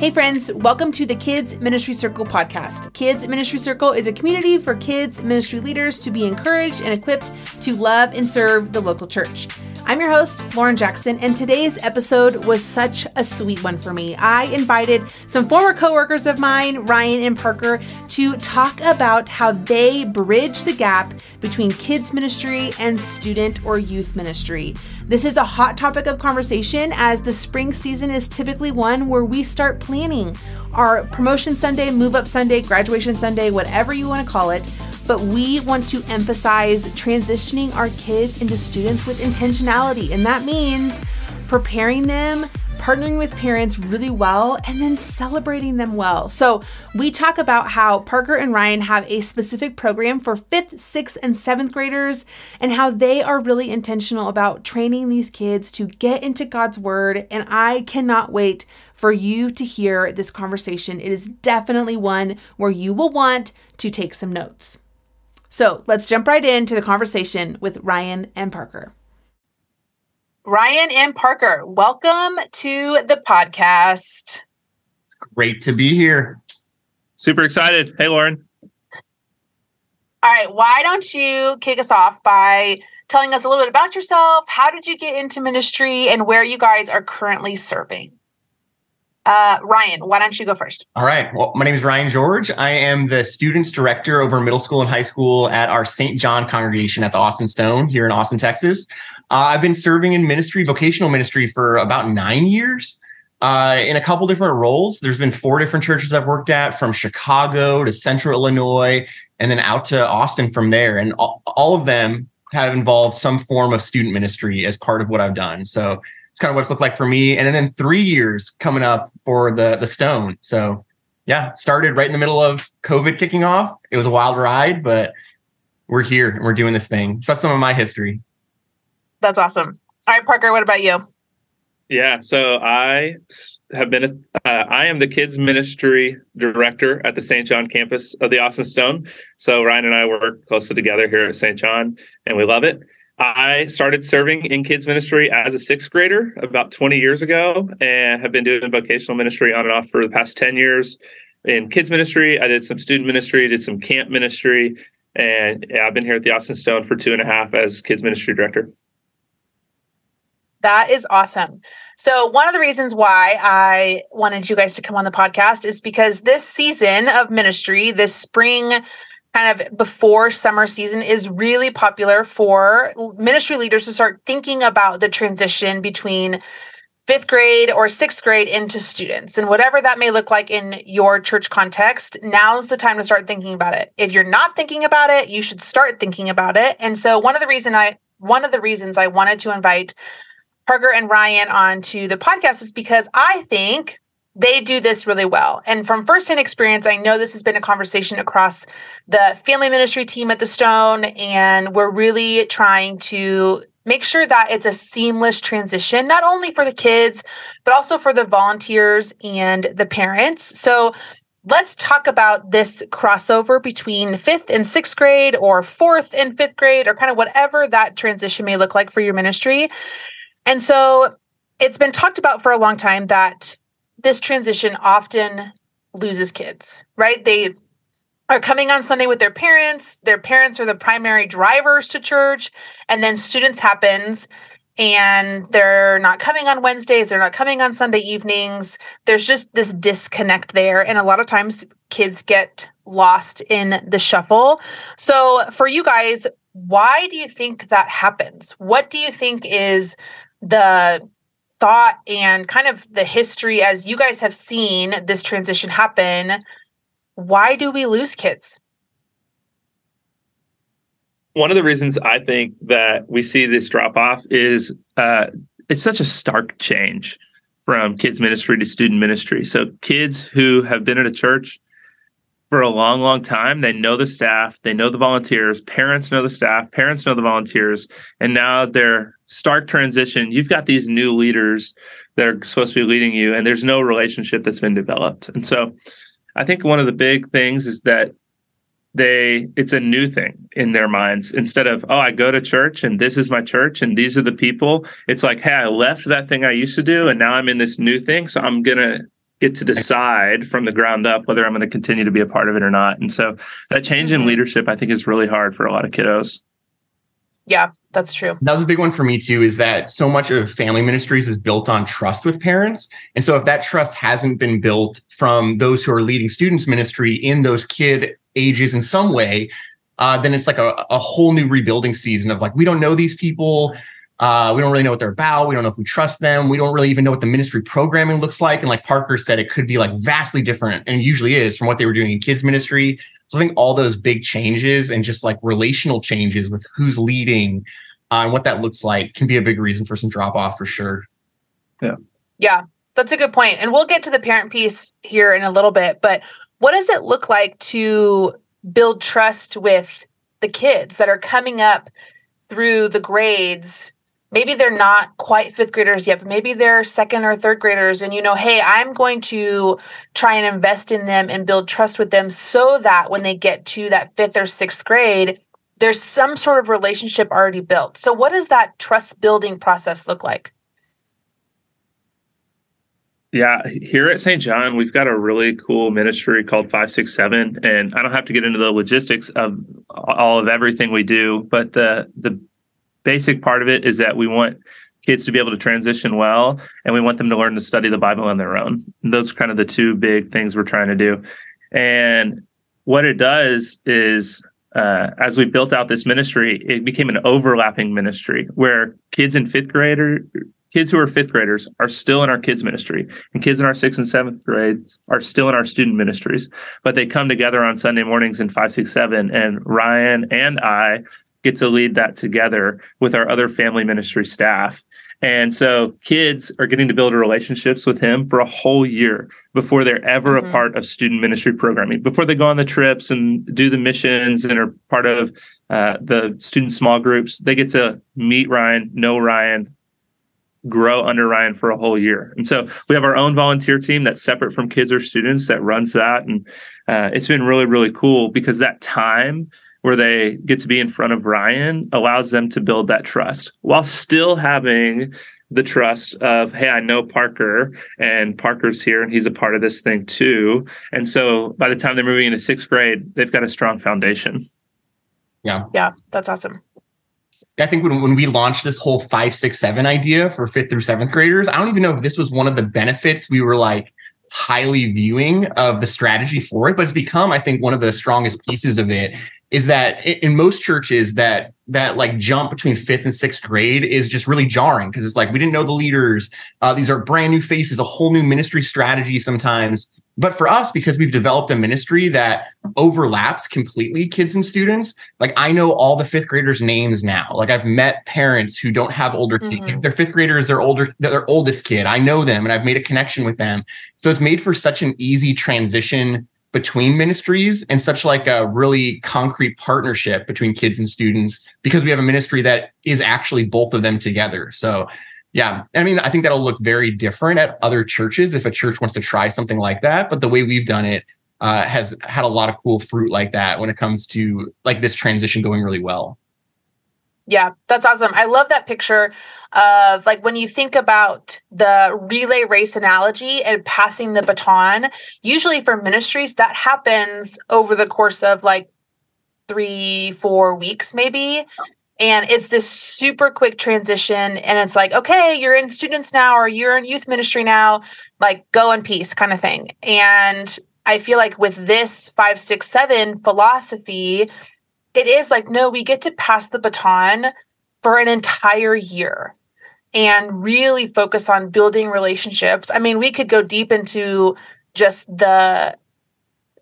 Hey, friends, welcome to the Kids Ministry Circle podcast. Kids Ministry Circle is a community for kids ministry leaders to be encouraged and equipped to love and serve the local church. I'm your host, Lauren Jackson, and today's episode was such a sweet one for me. I invited some former coworkers of mine, Ryan and Parker, to talk about how they bridge the gap between kids ministry and student or youth ministry. This is a hot topic of conversation as the spring season is typically one where we start planning our promotion Sunday, move up Sunday, graduation Sunday, whatever you want to call it. But we want to emphasize transitioning our kids into students with intentionality. And that means preparing them partnering with parents really well, and then celebrating them well. So, we talk about how Parker and Ryan have a specific program for fifth, sixth, and seventh graders, and how they are really intentional about training these kids to get into God's Word. And I cannot wait for you to hear this conversation. It is definitely one where you will want to take some notes. So, let's jump right into the conversation with Ryan and Parker. Ryan and Parker, welcome to the podcast. Great to be here. Super excited. Hey, Lauren. All right. Why don't you kick us off by telling us a little bit about yourself? How did you get into ministry and where you guys are currently serving? Uh, Ryan, why don't you go first? All right. Well, my name is Ryan George. I am the students director over middle school and high school at our St. John congregation at the Austin Stone here in Austin, Texas. Uh, I've been serving in ministry, vocational ministry, for about nine years. Uh, in a couple different roles. There's been four different churches I've worked at, from Chicago to Central Illinois, and then out to Austin from there. And all, all of them have involved some form of student ministry as part of what I've done. So it's kind of what it's looked like for me. And then three years coming up for the the Stone. So yeah, started right in the middle of COVID kicking off. It was a wild ride, but we're here and we're doing this thing. So that's some of my history. That's awesome. All right, Parker, what about you? Yeah, so I have been, uh, I am the kids ministry director at the St. John campus of the Austin Stone. So Ryan and I work closely together here at St. John, and we love it. I started serving in kids ministry as a sixth grader about 20 years ago and have been doing vocational ministry on and off for the past 10 years. In kids ministry, I did some student ministry, did some camp ministry, and I've been here at the Austin Stone for two and a half as kids ministry director. That is awesome. So, one of the reasons why I wanted you guys to come on the podcast is because this season of ministry, this spring, kind of before summer season, is really popular for ministry leaders to start thinking about the transition between fifth grade or sixth grade into students. And whatever that may look like in your church context now's the time to start thinking about it. If you're not thinking about it you should start thinking about it. And so one of the reason i one of the reasons i wanted to invite Parker and Ryan onto the podcast is because I think they do this really well. And from firsthand experience, I know this has been a conversation across the family ministry team at the Stone, and we're really trying to make sure that it's a seamless transition, not only for the kids, but also for the volunteers and the parents. So let's talk about this crossover between fifth and sixth grade, or fourth and fifth grade, or kind of whatever that transition may look like for your ministry. And so it's been talked about for a long time that this transition often loses kids, right? They are coming on Sunday with their parents. Their parents are the primary drivers to church. And then students happens and they're not coming on Wednesdays. They're not coming on Sunday evenings. There's just this disconnect there. And a lot of times kids get lost in the shuffle. So for you guys, why do you think that happens? What do you think is the thought and kind of the history as you guys have seen this transition happen why do we lose kids? One of the reasons i think that we see this drop off is uh, it's such a stark change from kids ministry to student ministry. So kids who have been at a church for a long, long time. They know the staff, they know the volunteers, parents know the staff, parents know the volunteers, and now they're stark transition. You've got these new leaders that are supposed to be leading you, and there's no relationship that's been developed. And so I think one of the big things is that they it's a new thing in their minds instead of oh i go to church and this is my church and these are the people it's like hey i left that thing i used to do and now i'm in this new thing so i'm gonna get to decide from the ground up whether I'm going to continue to be a part of it or not. And so that change mm-hmm. in leadership, I think, is really hard for a lot of kiddos. Yeah, that's true. That was a big one for me too, is that so much of family ministries is built on trust with parents. And so if that trust hasn't been built from those who are leading students ministry in those kid ages in some way, uh, then it's like a, a whole new rebuilding season of like, we don't know these people. Uh, we don't really know what they're about. We don't know if we trust them. We don't really even know what the ministry programming looks like. And like Parker said, it could be like vastly different, and usually is from what they were doing in kids ministry. So I think all those big changes and just like relational changes with who's leading uh, and what that looks like can be a big reason for some drop off for sure. Yeah. Yeah, that's a good point. And we'll get to the parent piece here in a little bit. But what does it look like to build trust with the kids that are coming up through the grades maybe they're not quite fifth graders yet, but maybe they're second or third graders. And you know, hey, I'm going to try and invest in them and build trust with them so that when they get to that fifth or sixth grade, there's some sort of relationship already built. So, what does that trust building process look like? Yeah, here at St. John, we've got a really cool ministry called 567 and I don't have to get into the logistics of all of everything we do, but the the basic part of it is that we want kids to be able to transition well and we want them to learn to study the bible on their own. Those are kind of the two big things we're trying to do. And what it does is uh, as we built out this ministry it became an overlapping ministry where kids in fifth grader kids who are fifth graders are still in our kids ministry and kids in our sixth and seventh grades are still in our student ministries. But they come together on sunday mornings in five six seven and ryan and i get to lead that together with our other family ministry staff. And so kids are getting to build relationships with him for a whole year before they're ever mm-hmm. a part of student ministry programming, before they go on the trips and do the missions and are part of uh, the student small groups. They get to meet Ryan, know Ryan, grow under Ryan for a whole year. And so we have our own volunteer team that's separate from kids or students that runs that. And uh, it's been really, really cool because that time where they get to be in front of Ryan allows them to build that trust while still having the trust of, hey, I know Parker and Parker's here and he's a part of this thing too. And so by the time they're moving into sixth grade, they've got a strong foundation. Yeah. Yeah, that's awesome. I think when, when we launched this whole five, six, seven idea for fifth through seventh graders, I don't even know if this was one of the benefits we were like highly viewing of the strategy for it, but it's become, I think, one of the strongest pieces of it is that in most churches that that like jump between fifth and sixth grade is just really jarring because it's like we didn't know the leaders. Uh, these are brand new faces a whole new ministry strategy sometimes. But for us because we've developed a ministry that overlaps completely kids and students like i know all the fifth graders names now. Like i've met parents who don't have older mm-hmm. kids their fifth graders their older their oldest kid. I know them and i've made a connection with them. So it's made for such an easy transition between ministries and such like a really concrete partnership between kids and students because we have a ministry that is actually both of them together. So yeah, I mean, I think that'll look very different at other churches if a church wants to try something like that. But the way we've done it uh, has had a lot of cool fruit like that when it comes to like this transition going really well. Yeah, that's awesome. I love that picture of like when you think about the relay race analogy and passing the baton. Usually for ministries, that happens over the course of like three, four weeks, maybe. And it's this super quick transition. And it's like, okay, you're in students now, or you're in youth ministry now, like go in peace kind of thing. And I feel like with this five, six, seven philosophy, it is like, no, we get to pass the baton for an entire year and really focus on building relationships. I mean, we could go deep into just the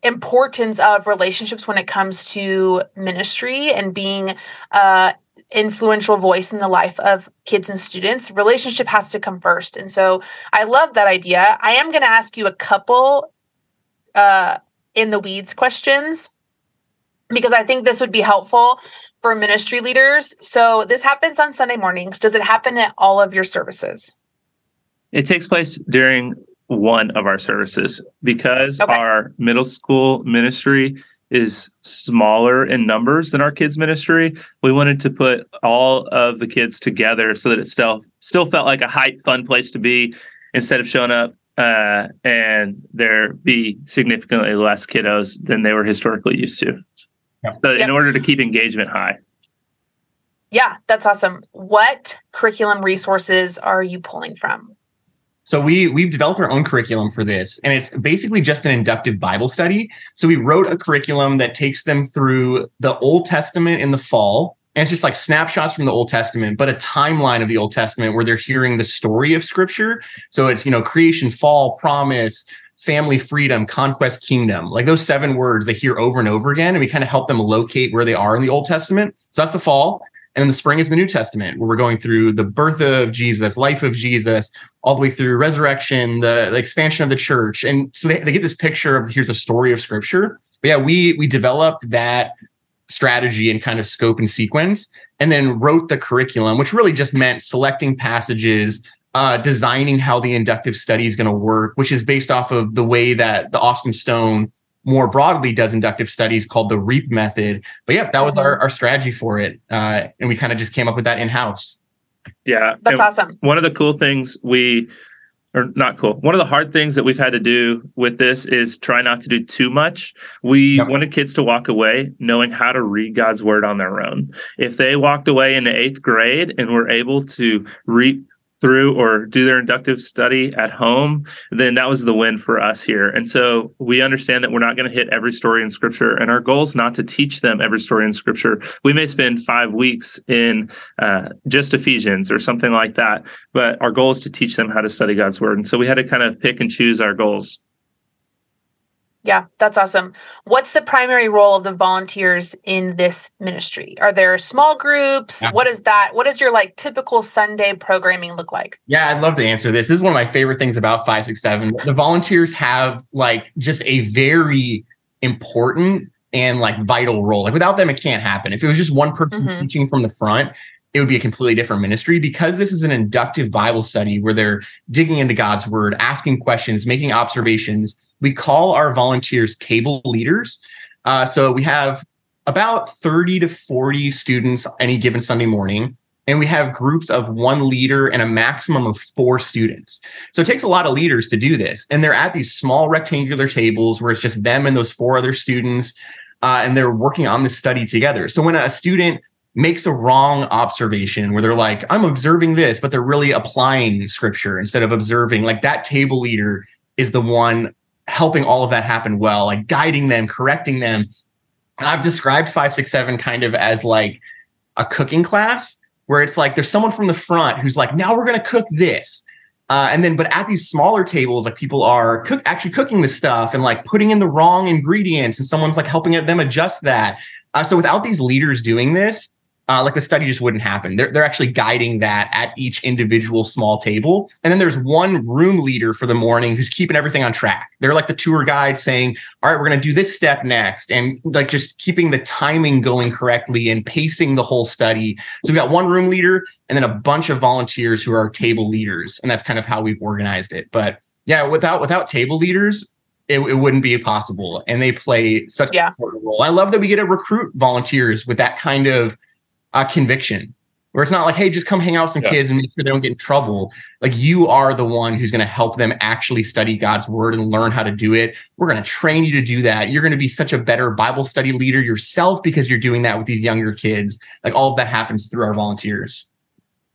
importance of relationships when it comes to ministry and being a influential voice in the life of kids and students. Relationship has to come first. And so i love that idea. I am going to ask you a couple uh in the weeds questions because I think this would be helpful for ministry leaders. So this happens on Sunday mornings. Does it happen at all of your services? It takes place during one of our services because okay. our middle school ministry is smaller in numbers than our kids ministry. We wanted to put all of the kids together so that it still still felt like a hype fun place to be instead of showing up uh, and there be significantly less kiddos than they were historically used to. Yep. So Yep. in order to keep engagement high. Yeah, that's awesome. What curriculum resources are you pulling from? So we we've developed our own curriculum for this, and it's basically just an inductive Bible study. So we wrote a curriculum that takes them through the Old Testament in the fall, and it's just like snapshots from the Old Testament, but a timeline of the Old Testament where they're hearing the story of Scripture. So it's you know creation, fall, promise, family, freedom, conquest, kingdom, like those seven words they hear over and over again, and we kind of help them locate where they are in the Old Testament. So that's the fall. And then the spring is the New Testament, where we're going through the birth of Jesus, life of Jesus, all the way through resurrection, the, the expansion of the church. And so they, they get this picture of here's a story of scripture. But yeah, we we developed that strategy and kind of scope and sequence, and then wrote the curriculum, which really just meant selecting passages, uh, designing how the inductive study is going to work, which is based off of the way that the Austin Stone more broadly does inductive studies called the REAP method. But yeah, that was our, our strategy for it. Uh, and we kind of just came up with that in house. Yeah. That's And awesome. one of the cool things we or not cool. One of the hard things that we've had to do with this is try not to do too much. We Yep. wanted kids to walk away knowing how to read God's word on their own. If they walked away in the eighth grade and were able to read through or do their inductive study at home, then that was the win for us here. And so we understand that we're not going to hit every story in scripture, and our goal is not to teach them every story in scripture. We may spend five weeks in uh, just Ephesians or something like that, but our goal is to teach them how to study God's word. And so we had to kind of pick and choose our goals. Yeah, that's awesome. What's the primary role of the volunteers in this ministry? Are there small groups? Yeah. What is that? What does your like typical Sunday programming look like? Yeah, I'd love to answer this. This is one of my favorite things about 567. The volunteers have like just a very important and like vital role. Like without them, it can't happen. If it was just one person Mhm. teaching from the front, it would be a completely different ministry because this is an inductive Bible study where they're digging into God's word, asking questions, making observations. We call our volunteers table leaders. Uh, so we have about 30 to 40 students any given Sunday morning and we have groups of one leader and a maximum of four students. So it takes a lot of leaders to do this. And they're at these small rectangular tables where it's just them and those four other students, uh, and they're working on this study together. So when a student makes a wrong observation where they're like, I'm observing this, but they're really applying scripture instead of observing, like that table leader is the one helping all of that happen well, like guiding them, correcting them. I've described 567 kind of as like a cooking class where it's like there's someone from the front who's like, now we're going to cook this. Uh, and then, but at these smaller tables, like people are cook actually cooking the stuff and like putting in the wrong ingredients, and someone's like helping them adjust that. Uh, so without these leaders doing this, uh, like the study just wouldn't happen. They're they're actually guiding that at each individual small table, and then there's one room leader for the morning who's keeping everything on track. They're like the tour guide saying, "All right, we're going to do this step next," and like just keeping the timing going correctly and pacing the whole study. So we've got one room leader and then a bunch of volunteers who are table leaders, and that's kind of how we've organized it. But yeah, without without table leaders, it, it wouldn't be possible, and they play such Yeah. an important role. I love that we get to recruit volunteers with that kind of uh, conviction, where it's not like, hey, just come hang out with some Yeah. kids and make sure they don't get in trouble. Like you are the one who's going to help them actually study God's word and learn how to do it. We're going to train you to do that. You're going to be such a better Bible study leader yourself because you're doing that with these younger kids. Like all of that happens through our volunteers.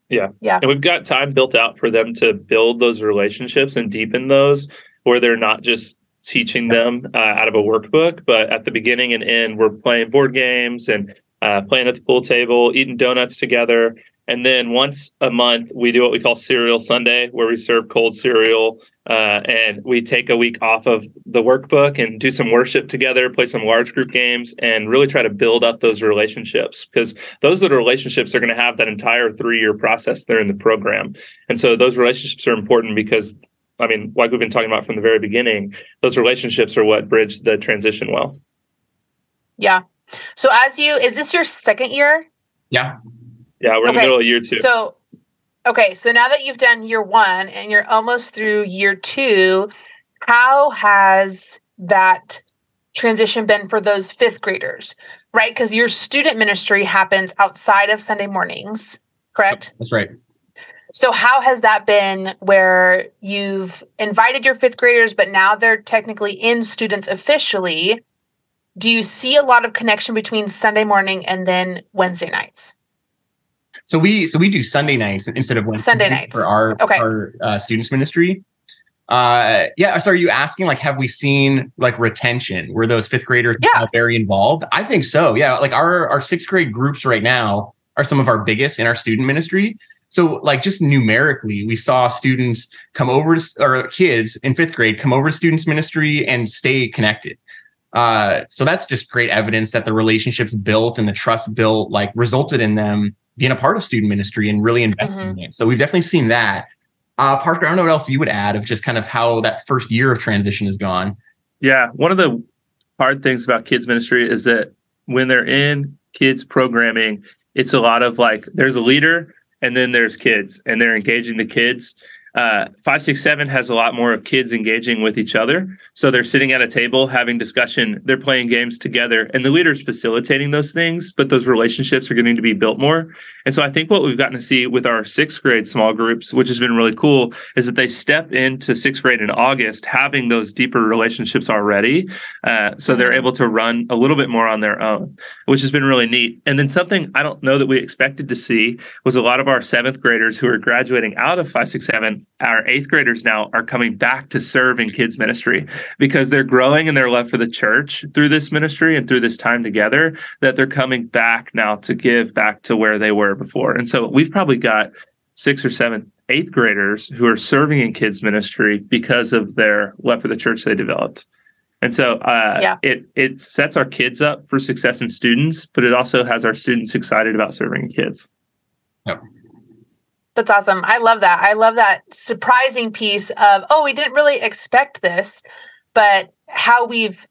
Yeah. Yeah. And we've got time built out for them to build those relationships and deepen those where they're not just teaching them uh, out of a workbook, but at the beginning and end, we're playing board games and uh, playing at the pool table, eating donuts together. And then once a month, we do what we call Cereal Sunday, where we serve cold cereal uh, and we take a week off of the workbook and do some worship together, play some large group games, and really try to build up those relationships because those are the relationships they're going to have that entire three year process there in the program. And so those relationships are important because, I mean, like we've been talking about from the very beginning, those relationships are what bridge the transition well. Yeah. So as you is this your second year? Yeah. Yeah, we're in the middle of year two. So okay, so now that you've done year 1 and you're almost through year 2, how has that transition been for those 5th graders? Right? Cuz your student ministry happens outside of Sunday mornings, correct? That's right. So, how has that been where you've invited your fifth graders, but now they're technically in students officially? Do you see a lot of connection between Sunday morning and then Wednesday nights? So we so we do Sunday nights instead of Wednesday Sunday nights for our okay. our uh, students ministry. Uh, yeah. So are you asking like, have we seen like retention? Were those fifth graders yeah. very involved? I think so. Yeah. Like our our sixth grade groups right now are some of our biggest in our student ministry. So like just numerically, we saw students come over to, or kids in fifth grade come over to students ministry and stay connected. Uh, so that's just great evidence that the relationships built and the trust built like resulted in them being a part of student ministry and really investing mm-hmm. in it. So we've definitely seen that. Uh, Parker, I don't know what else you would add of just kind of how that first year of transition has gone. Yeah, one of the hard things about kids ministry is that when they're in kids programming, it's a lot of like there's a leader and then there's kids and they're engaging the kids uh, 567 has a lot more of kids engaging with each other. So they're sitting at a table having discussion, they're playing games together, and the leader's facilitating those things, but those relationships are getting to be built more. And so I think what we've gotten to see with our sixth grade small groups, which has been really cool, is that they step into sixth grade in August having those deeper relationships already. Uh, so they're mm-hmm. able to run a little bit more on their own, which has been really neat. And then something I don't know that we expected to see was a lot of our seventh graders who are graduating out of 567 our eighth graders now are coming back to serve in kids ministry because they're growing in their love for the church through this ministry and through this time together that they're coming back now to give back to where they were before and so we've probably got six or seven eighth graders who are serving in kids ministry because of their love for the church they developed and so uh, yeah. it it sets our kids up for success in students but it also has our students excited about serving kids yep. That's awesome. I love that. I love that surprising piece of, oh, we didn't really expect this, but how we've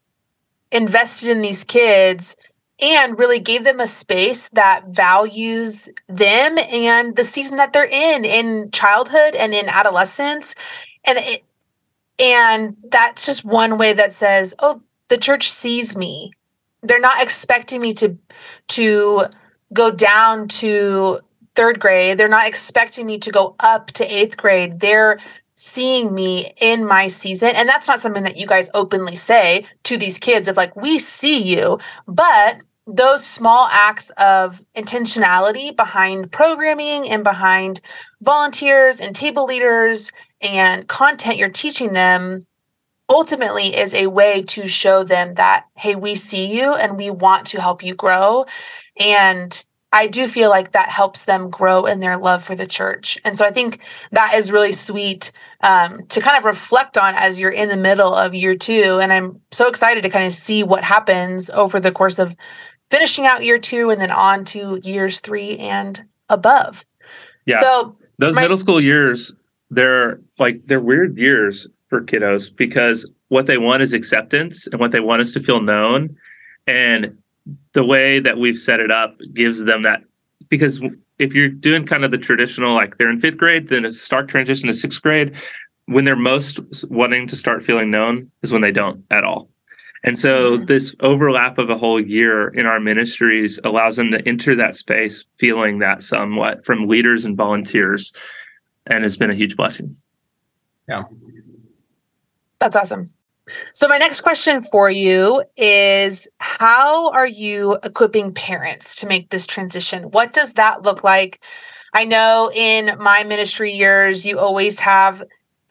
invested in these kids and really gave them a space that values them and the season that they're in in childhood and in adolescence and it and that's just one way that says oh the church sees me they're not expecting me to to go down to third grade. They're not expecting me to go up to eighth grade. They're seeing me in my season. And that's not something that you guys openly say to these kids of like, we see you. But those small acts of intentionality behind programming and behind volunteers and table leaders and content you're teaching them ultimately is a way to show them that, hey, we see you and we want to help you grow. And I do feel like that helps them grow in their love for the church. And so I think that is really sweet um, to kind of reflect on as you're in the middle of year two. And I'm so excited to kind of see what happens over the course of finishing out year two and then on to years three and above. Yeah. So those my- middle school years, they're like, they're weird years for kiddos because what they want is acceptance and what they want is to feel known. And the way that we've set it up gives them that because if you're doing kind of the traditional like they're in fifth grade then a stark transition to sixth grade when they're most wanting to start feeling known is when they don't at all. And so mm-hmm. this overlap of a whole year in our ministries allows them to enter that space feeling that somewhat from leaders and volunteers and has been a huge blessing. Yeah. That's awesome so, my next question for you is How are you equipping parents to make this transition? What does that look like? I know in my ministry years, you always have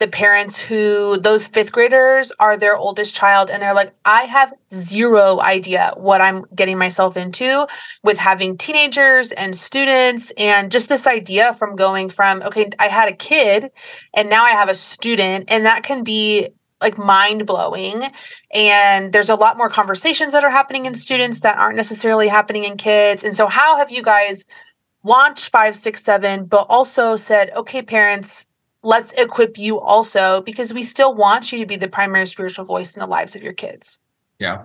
the parents who those fifth graders are their oldest child and they're like i have zero idea what i'm getting myself into with having teenagers and students and just this idea from going from okay i had a kid and now i have a student and that can be like mind blowing. And there's a lot more conversations that are happening in students that aren't necessarily happening in kids. And so, how have you guys launched five, six, seven, but also said, okay, parents, let's equip you also because we still want you to be the primary spiritual voice in the lives of your kids? Yeah.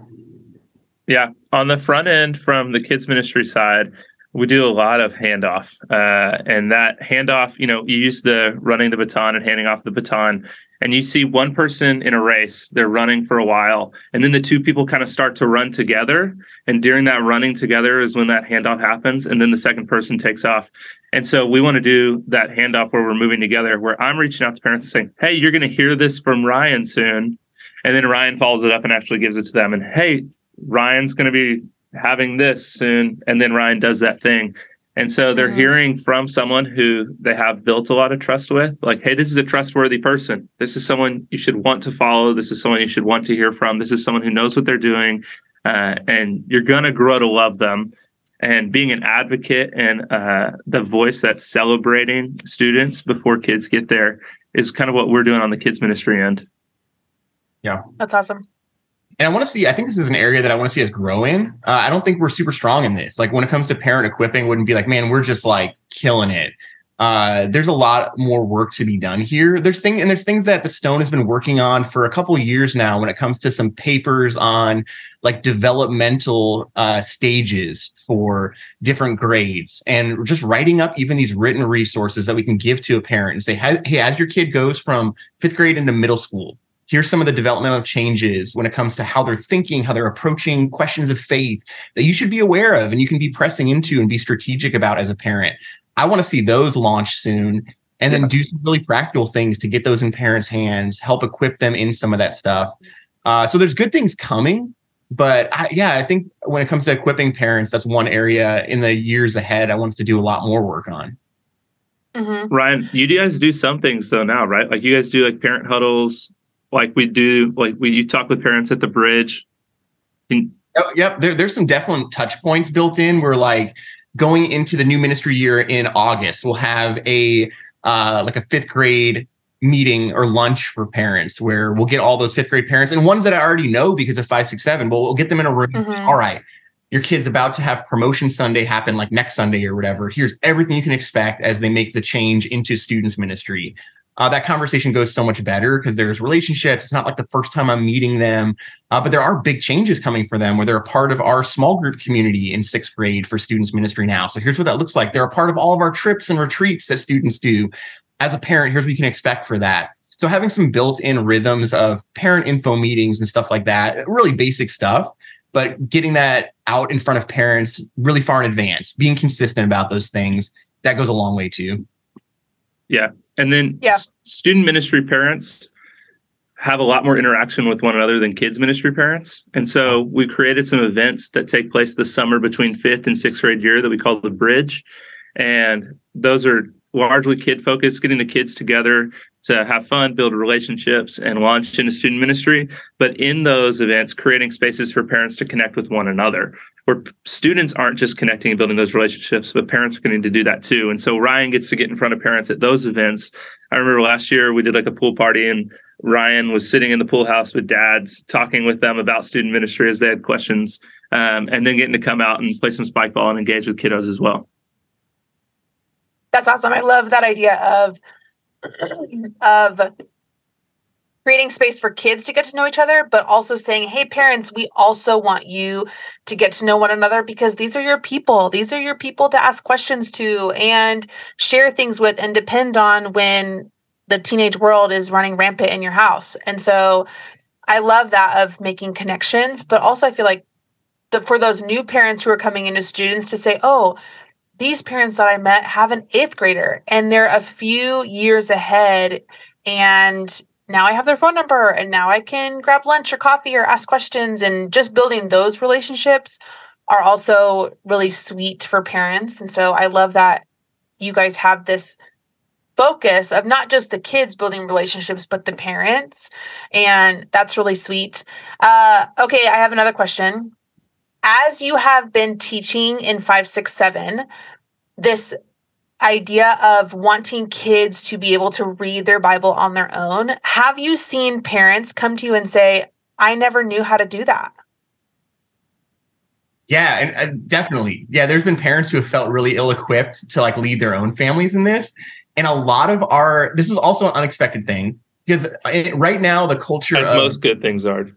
Yeah. On the front end, from the kids' ministry side, we do a lot of handoff uh, and that handoff you know you use the running the baton and handing off the baton and you see one person in a race they're running for a while and then the two people kind of start to run together and during that running together is when that handoff happens and then the second person takes off. And so we want to do that handoff where we're moving together where i'm reaching out to parents and saying hey you're going to hear this from ryan soon and then ryan follows it up and actually gives it to them and hey ryan's going to be having this soon and then ryan does that thing and so they're mm-hmm. hearing from someone who they have built a lot of trust with, like, hey, this is a trustworthy person. This is someone you should want to follow. This is someone you should want to hear from. This is someone who knows what they're doing. Uh, and you're going to grow to love them. And being an advocate and uh, the voice that's celebrating students before kids get there is kind of what we're doing on the kids ministry end. Yeah. That's awesome and I want to see. I think this is an area that I want to see us grow in. Uh, I don't think we're super strong in this. Like when it comes to parent equipping, wouldn't be like, man, we're just like killing it. Uh, there's a lot more work to be done here. There's thing and there's things that the Stone has been working on for a couple years now. When it comes to some papers on like developmental uh, stages for different grades, and just writing up even these written resources that we can give to a parent and say, hey, as your kid goes from fifth grade into middle school, here's some of the developmental changes when it comes to how they're thinking, how they're approaching questions of faith that you should be aware of and you can be pressing into and be strategic about as a parent. I want to see those launch soon and then do some really practical things to get those in parents' hands, help equip them in some of that stuff. Uh, so there's good things coming, but I, yeah, I think when it comes to equipping parents, that's one area in the years ahead I want us to do a lot more work on. Mm-hmm. Ryan, you guys do some things though now, right? Like you guys do like parent huddles, like we do like we you talk with parents at the bridge. And, oh, yep there, there's some definite touch points built in we're like going into the new ministry year in august we'll have a uh, like a fifth grade meeting or lunch for parents where we'll get all those fifth grade parents and ones that i already know because of five six seven but we'll get them in a room. Mm-hmm. all right your kid's about to have promotion sunday happen like next sunday or whatever. Here's everything you can expect as they make the change into students ministry uh, that conversation goes so much better because there's relationships. It's not like the first time I'm meeting them, uh, but there are big changes coming for them where they're a part of our small group community in sixth grade for students ministry now. So here's what that looks like. They're a part of all of our trips and retreats that students do. As a parent, here's what you can expect for that. So having some built-in rhythms of parent info meetings and stuff like that, really basic stuff, but getting that out in front of parents really far in advance, being consistent about those things, that goes a long way too. Yeah, and then yeah. student ministry parents have a lot more interaction with one another than kids ministry parents. And so we created some events that take place this summer between fifth and sixth grade year that we call the bridge. And those are largely kid focused, getting the kids together to have fun, build relationships, and launch into student ministry. But in those events, creating spaces for parents to connect with one another, where students aren't just connecting and building those relationships, but parents are getting to do that too. And so Ryan gets to get in front of parents at those events. I remember last year we did like a pool party and Ryan was sitting in the pool house with dads, talking with them about student ministry as they had questions, um, and then getting to come out and play some spike ball and engage with kiddos as well. That's awesome. I love that idea of of creating space for kids to get to know each other, but also saying, hey, parents, we also want you to get to know one another because these are your people. These are your people to ask questions to and share things with and depend on when the teenage world is running rampant in your house. And so I love that of making connections, but also I feel like the, for those new parents who are coming into students to say, oh, these parents that I met have an eighth grader and they're a few years ahead. And now I have their phone number and now I can grab lunch or coffee or ask questions. And just building those relationships are also really sweet for parents. And so I love that you guys have this focus of not just the kids building relationships, but the parents. And that's really sweet. Uh, okay, I have another question as you have been teaching in 567 this idea of wanting kids to be able to read their bible on their own have you seen parents come to you and say i never knew how to do that yeah and uh, definitely. Yeah there's been parents who have felt really ill equipped to like lead their own families in this. And a lot of our this is also an unexpected thing because right now the culture as of, most good things are.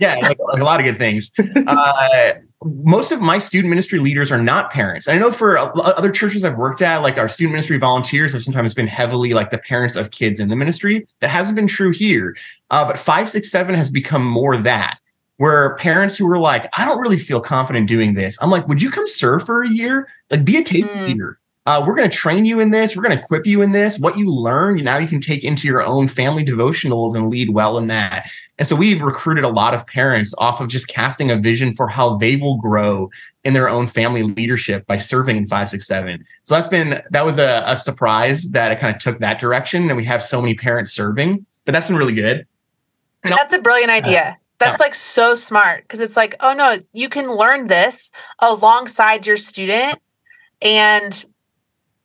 Yeah like, like, a lot of good things. Uh, most of my student ministry leaders are not parents. I know for other churches I've worked at, like our student ministry volunteers have sometimes been heavily like the parents of kids in the ministry. That hasn't been true here. Uh, but 567 has become more that, where parents who were like, I don't really feel confident doing this. I'm like, would you come serve for a year? Like, be a table mm. leader uh, we're going to train you in this. We're going to equip you in this. What you learn, now you can take into your own family devotionals and lead well in that. And so we've recruited a lot of parents off of just casting a vision for how they will grow in their own family leadership by serving in 567. So that's been, that was a, a surprise that it kind of took that direction. And we have so many parents serving, but that's been really good. And that's a brilliant idea. Uh, that's like so smart because it's like, oh no, you can learn this alongside your student and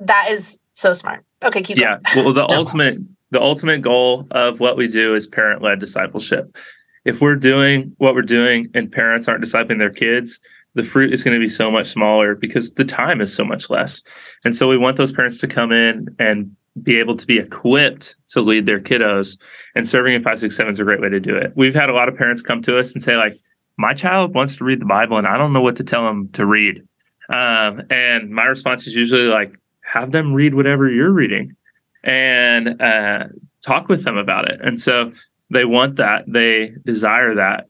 that is so smart. Okay, keep going. yeah. going. well, the ultimate the ultimate goal of what we do is parent led discipleship. If we're doing what we're doing and parents aren't discipling their kids, the fruit is going to be so much smaller because the time is so much less. And so we want those parents to come in and be able to be equipped to lead their kiddos. And serving in 567 is a great way to do it. We've had a lot of parents come to us and say, like, my child wants to read the Bible and I don't know what to tell them to read. Um, and my response is usually like, have them read whatever you're reading and uh, talk with them about it. And so they want that, they desire that.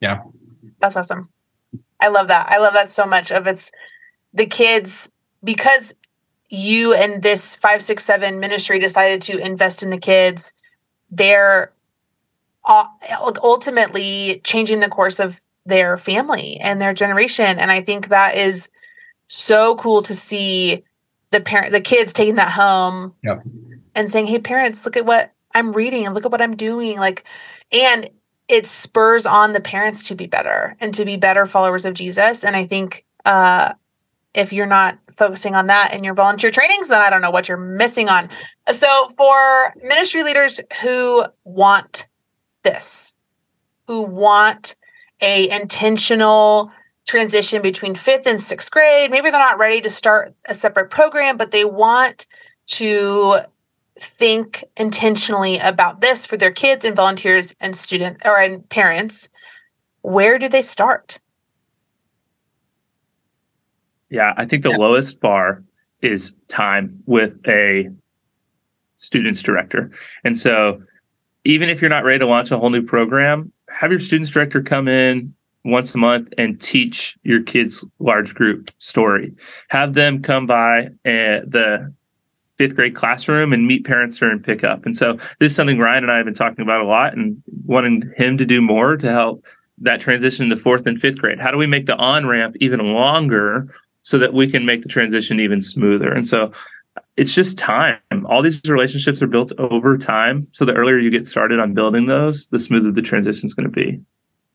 Yeah. That's awesome. I love that. I love that so much of it's the kids because you and this 567 ministry decided to invest in the kids. They're ultimately changing the course of their family and their generation and I think that is so cool to see the parent the kids taking that home and saying hey parents look at what i'm reading and look at what i'm doing like and it spurs on the parents to be better and to be better followers of jesus. And i think uh if you're not focusing on that in your volunteer trainings then i don't know what you're missing on. So for ministry leaders who want this who want a intentional transition between fifth and sixth grade. Maybe they're not ready to start a separate program, but they want to think intentionally about this for their kids and volunteers and students or and parents. Where do they start? Yeah, I think the yeah. lowest bar is time with a students director. And so even if you're not ready to launch a whole new program, have your students director come in, once a month and teach your kids large group story. Have them come by uh, the fifth grade classroom and meet parents during pickup. And so this is something Ryan and I have been talking about a lot and wanting him to do more to help that transition to fourth and fifth grade. How do we make the on ramp even longer so that we can make the transition even smoother? And so it's just time. All these relationships are built over time. So the earlier you get started on building those, the smoother the transition is going to be.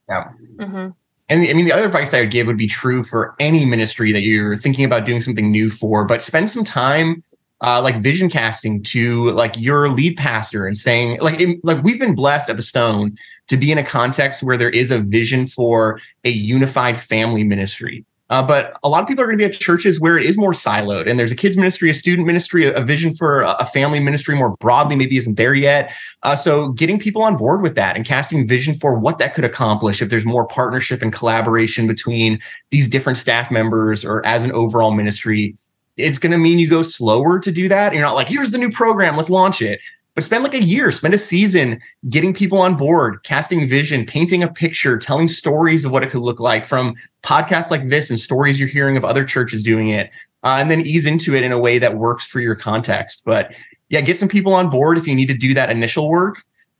Yeah. Mm-hmm. And I mean, the other advice I would give would be true for any ministry that you're thinking about doing something new for, but spend some time uh, like vision casting to like your lead pastor and saying like like we've been blessed at the Stone to be in a context where there is a vision for a unified family ministry. Uh, but a lot of people are going to be at churches where it is more siloed, and there's a kids ministry, a student ministry, a, a vision for a, a, family ministry more broadly maybe isn't there yet. Uh, so getting people on board with that and casting vision for what that could accomplish if there's more partnership and collaboration between these different staff members or as an overall ministry, it's going to mean you go slower to do that. You're not like, here's the new program, let's launch it but spend like a year, spend a season getting people on board, casting vision, painting a picture, telling stories of what it could look like from podcasts like this and stories you're hearing of other churches doing it, uh, and then ease into it in a way that works for your context. But yeah, get some people on board if you need to do that initial work.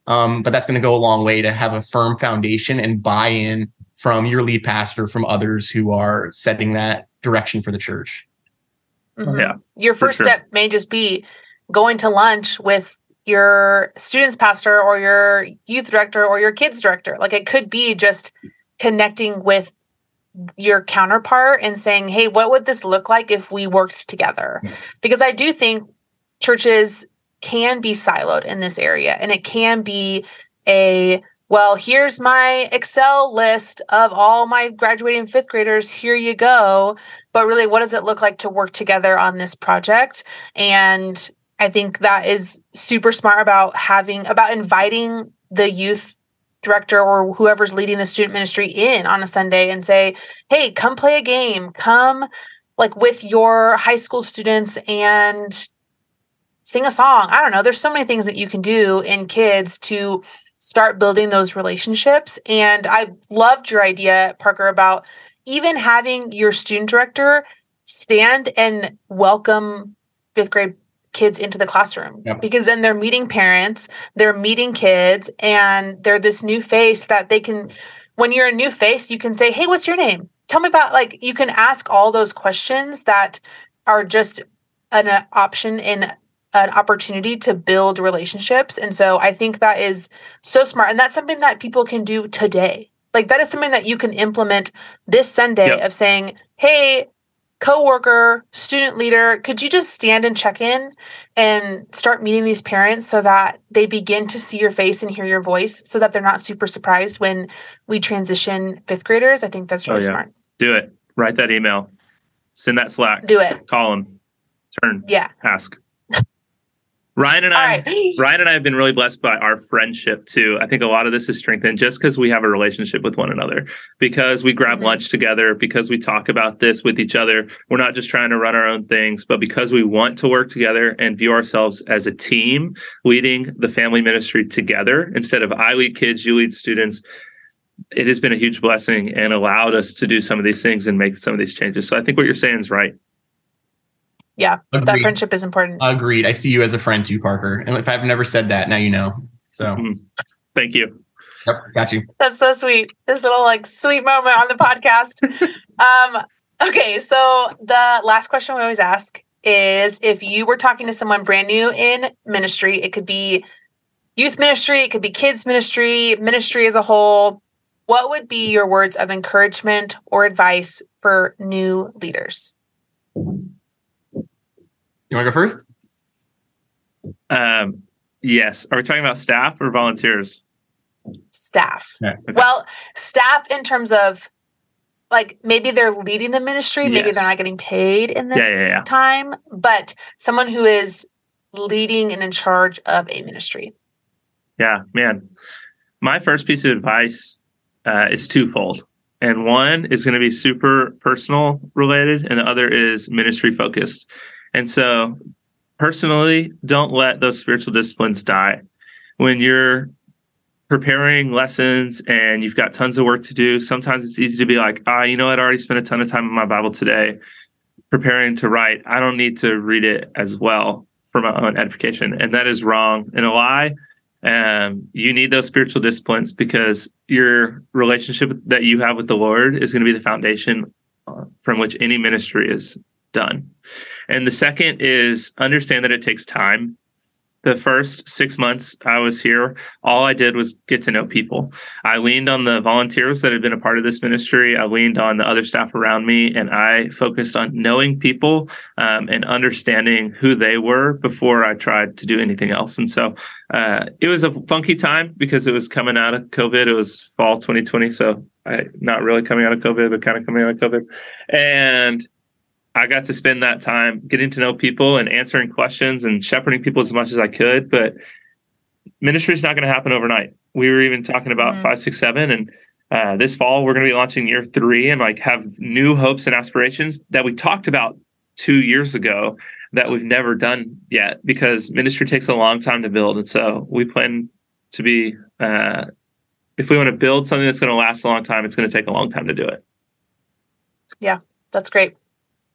Um, but that's going to go a long way to have a firm foundation and buy in from your lead pastor, from others who are setting that direction for the church. Mm-hmm. Yeah. Your first sure. step may just be going to lunch with your students pastor or your youth director or your kids director. Like it could be just connecting with your counterpart and saying, "Hey, what would this look like if we worked together?" Because I do think churches can be siloed in this area and it can be a well, here's my Excel list of all my graduating fifth graders. Here you go. But really, what does it look like to work together on this project? And I think that is super smart about having about inviting the youth director or whoever's leading the student ministry in on a Sunday and say, "Hey, come play a game. Come like with your high school students and sing a song." I don't know. There's so many things that you can do in kids to start building those relationships. And I loved your idea, Parker, about even having your student director stand and welcome fifth grade kids into the classroom yep. because then they're meeting parents, they're meeting kids, and they're this new face that they can. When you're a new face, you can say, Hey, what's your name? Tell me about, like, you can ask all those questions that are just an uh, option in an opportunity to build relationships. And so I think that is so smart. And that's something that people can do today. Like, that is something that you can implement this Sunday yep. of saying, Hey, coworker, student leader, could you just stand and check in and start meeting these parents so that they begin to see your face and hear your voice so that they're not super surprised when we transition fifth graders? I think that's oh, really oh, yeah. smart. Do it. Write that email. Send that Slack. Do it. Call them. Turn. Yeah. Ask. Ryan and I, right. Ryan and I have been really blessed by our friendship too. I think a lot of this is strengthened just because we have a relationship with one another, because we grab mm-hmm. lunch together, because we talk about this with each other. We're not just trying to run our own things, but because we want to work together and view ourselves as a team leading the family ministry together instead of I lead kids, you lead students. It has been a huge blessing and allowed us to do some of these things and make some of these changes. So I think what you're saying is right yeah, Agreed. that friendship is important. Agreed. I see you as a friend too, Parker. And if I've never said that, now you know. So mm-hmm. thank you. Yep, got you. That's so sweet. This little like sweet moment on the podcast. um, okay, so the last question we always ask is if you were talking to someone brand new in ministry, it could be youth ministry, it could be kids ministry, ministry as a whole. What would be your words of encouragement or advice for new leaders? You want to go first? Um, yes. Are we talking about staff or volunteers? Staff. Okay. Well, staff in terms of like maybe they're leading the ministry, maybe yes. they're not getting paid in this yeah, yeah, yeah. time, but someone who is leading and in charge of a ministry. Yeah, man. My first piece of advice uh, is twofold. And one is going to be super personal related, and the other is ministry focused. And so, personally, don't let those spiritual disciplines die. When you're preparing lessons and you've got tons of work to do, sometimes it's easy to be like, ah, you know what? I already spent a ton of time in my Bible today preparing to write. I don't need to read it as well for my own edification. And that is wrong and a lie. Um, you need those spiritual disciplines because your relationship that you have with the Lord is going to be the foundation uh, from which any ministry is done. And the second is understand that it takes time. The first six months I was here, all I did was get to know people. I leaned on the volunteers that had been a part of this ministry. I leaned on the other staff around me, and I focused on knowing people um, and understanding who they were before I tried to do anything else. And so uh, it was a funky time because it was coming out of COVID. It was fall 2020, so I, not really coming out of COVID, but kind of coming out of COVID. And I got to spend that time getting to know people and answering questions and shepherding people as much as I could. But ministry is not going to happen overnight. We were even talking about mm-hmm. five, six, seven, and uh, this fall we're going to be launching year three and like have new hopes and aspirations that we talked about two years ago that we've never done yet because ministry takes a long time to build, and so we plan to be. Uh, if we want to build something that's going to last a long time, it's going to take a long time to do it. Yeah, that's great.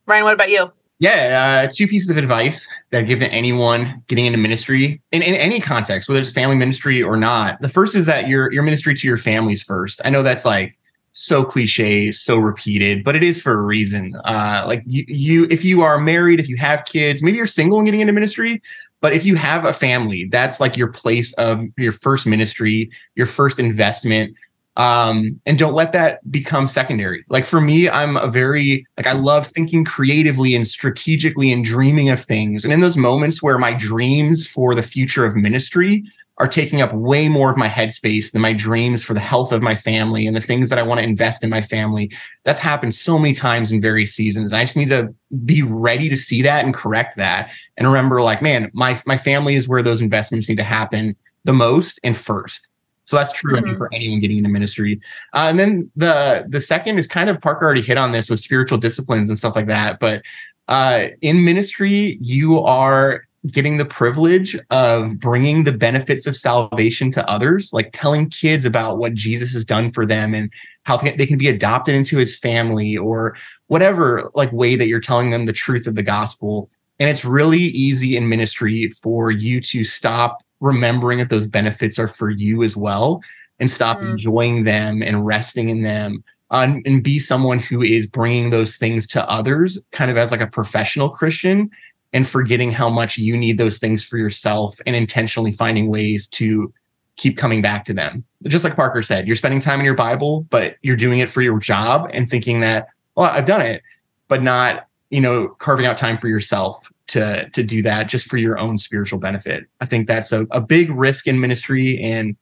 Ryan, what about you? Yeah, uh, two pieces of advice that I give to anyone getting into ministry in, in any context, whether it's family ministry or not. The first is that your your ministry to your families first. I know that's like so cliche, so repeated, but it is for a reason. Uh, like you, you, if you are married, if you have kids, maybe you're single and getting into ministry, but if you have a family, that's like your place of your first ministry, your first investment um, and don't let that become secondary. Like for me, I'm a very like I love thinking creatively and strategically and dreaming of things. And in those moments where my dreams for the future of ministry are taking up way more of my headspace than my dreams for the health of my family and the things that I want to invest in my family. That's happened so many times in various seasons. I just need to be ready to see that and correct that and remember like, man, my my family is where those investments need to happen the most and first. So that's true, mm-hmm. I for anyone getting into ministry. Uh, and then the the second is kind of Parker already hit on this with spiritual disciplines and stuff like that. But uh, in ministry, you are getting the privilege of bringing the benefits of salvation to others, like telling kids about what Jesus has done for them and how they can be adopted into his family or whatever like way that you're telling them the truth of the gospel. And it's really easy in ministry for you to stop remembering that those benefits are for you as well and stop mm. enjoying them and resting in them um, and be someone who is bringing those things to others kind of as like a professional Christian and forgetting how much you need those things for yourself and intentionally finding ways to keep coming back to them. Just like Parker said, you're spending time in your Bible, but you're doing it for your job and thinking that, well, I've done it, but not, you know, carving out time for yourself to to do that just for your own spiritual benefit. I think that's a, a big risk in ministry and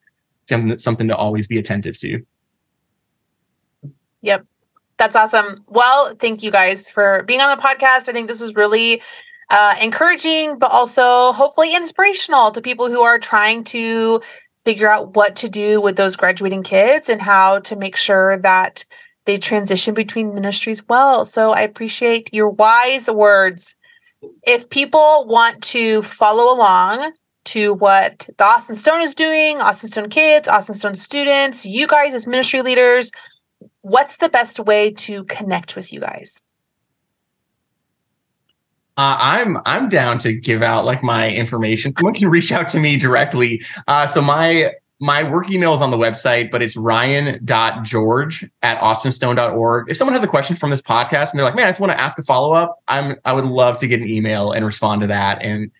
something to always be attentive to. Yep. That's awesome. Well, thank you guys for being on the podcast. I think this was really uh, encouraging, but also hopefully inspirational to people who are trying to figure out what to do with those graduating kids and how to make sure that they transition between ministries well. So I appreciate your wise words. If people want to follow along to what the Austin Stone is doing, Austin Stone kids, Austin Stone students, you guys as ministry leaders, what's the best way to connect with you guys? Uh, I'm I'm down to give out like my information. Someone can reach out to me directly. Uh, so my my work email is on the website, but it's ryan.george at austinstone.org. If someone has a question from this podcast and they're like, man, I just want to ask a follow-up, I'm I would love to get an email and respond to that and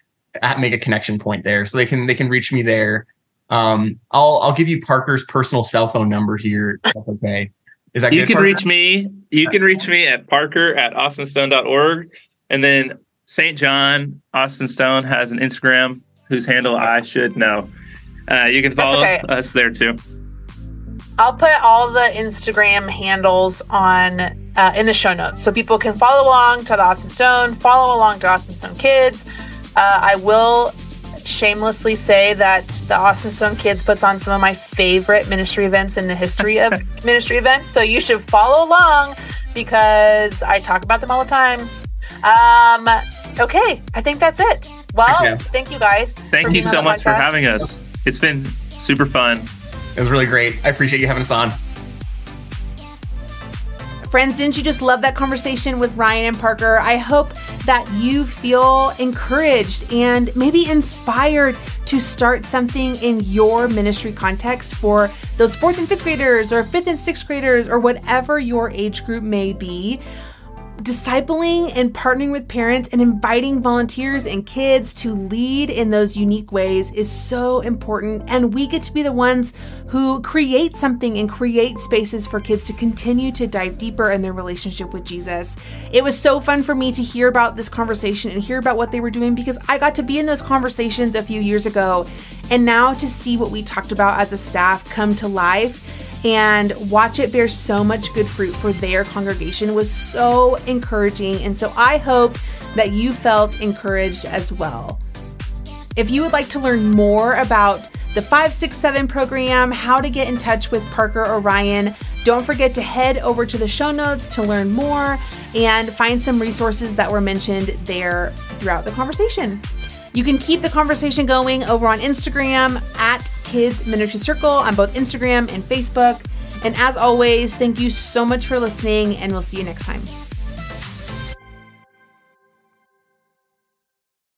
make a connection point there. So they can they can reach me there. Um, I'll I'll give you Parker's personal cell phone number here. That's okay. Is that you good, can Parker? reach me. You can reach me at parker at austinstone.org. And then St. John Austin Stone has an Instagram whose handle I should know. Uh, you can follow okay. us there too. I'll put all the Instagram handles on uh, in the show notes so people can follow along to the Austin Stone, follow along to Austin Stone Kids. Uh, I will shamelessly say that the Austin Stone Kids puts on some of my favorite ministry events in the history of ministry events. So you should follow along because I talk about them all the time. Um, okay, I think that's it. Well, okay. thank you guys. Thank you so much podcast. for having us. It's been super fun. It was really great. I appreciate you having us on. Friends, didn't you just love that conversation with Ryan and Parker? I hope that you feel encouraged and maybe inspired to start something in your ministry context for those fourth and fifth graders or fifth and sixth graders or whatever your age group may be discipling and partnering with parents and inviting volunteers and kids to lead in those unique ways is so important. And we get to be the ones who create something and create spaces for kids to continue to dive deeper in their relationship with Jesus. It was so fun for me to hear about this conversation and hear about what they were doing because I got to be in those conversations a few years ago. And now to see what we talked about as a staff come to life and watch it bear so much good fruit for their congregation was so encouraging. And so I hope that you felt encouraged as well. If you would like to learn more about the 567 program, how to get in touch with Parker or Ryan, don't forget to head over to the show notes to learn more and find some resources that were mentioned there throughout the conversation. You can keep the conversation going over on Instagram at Kids Ministry Circle on both Instagram and Facebook. And as always, thank you so much for listening, and we'll see you next time.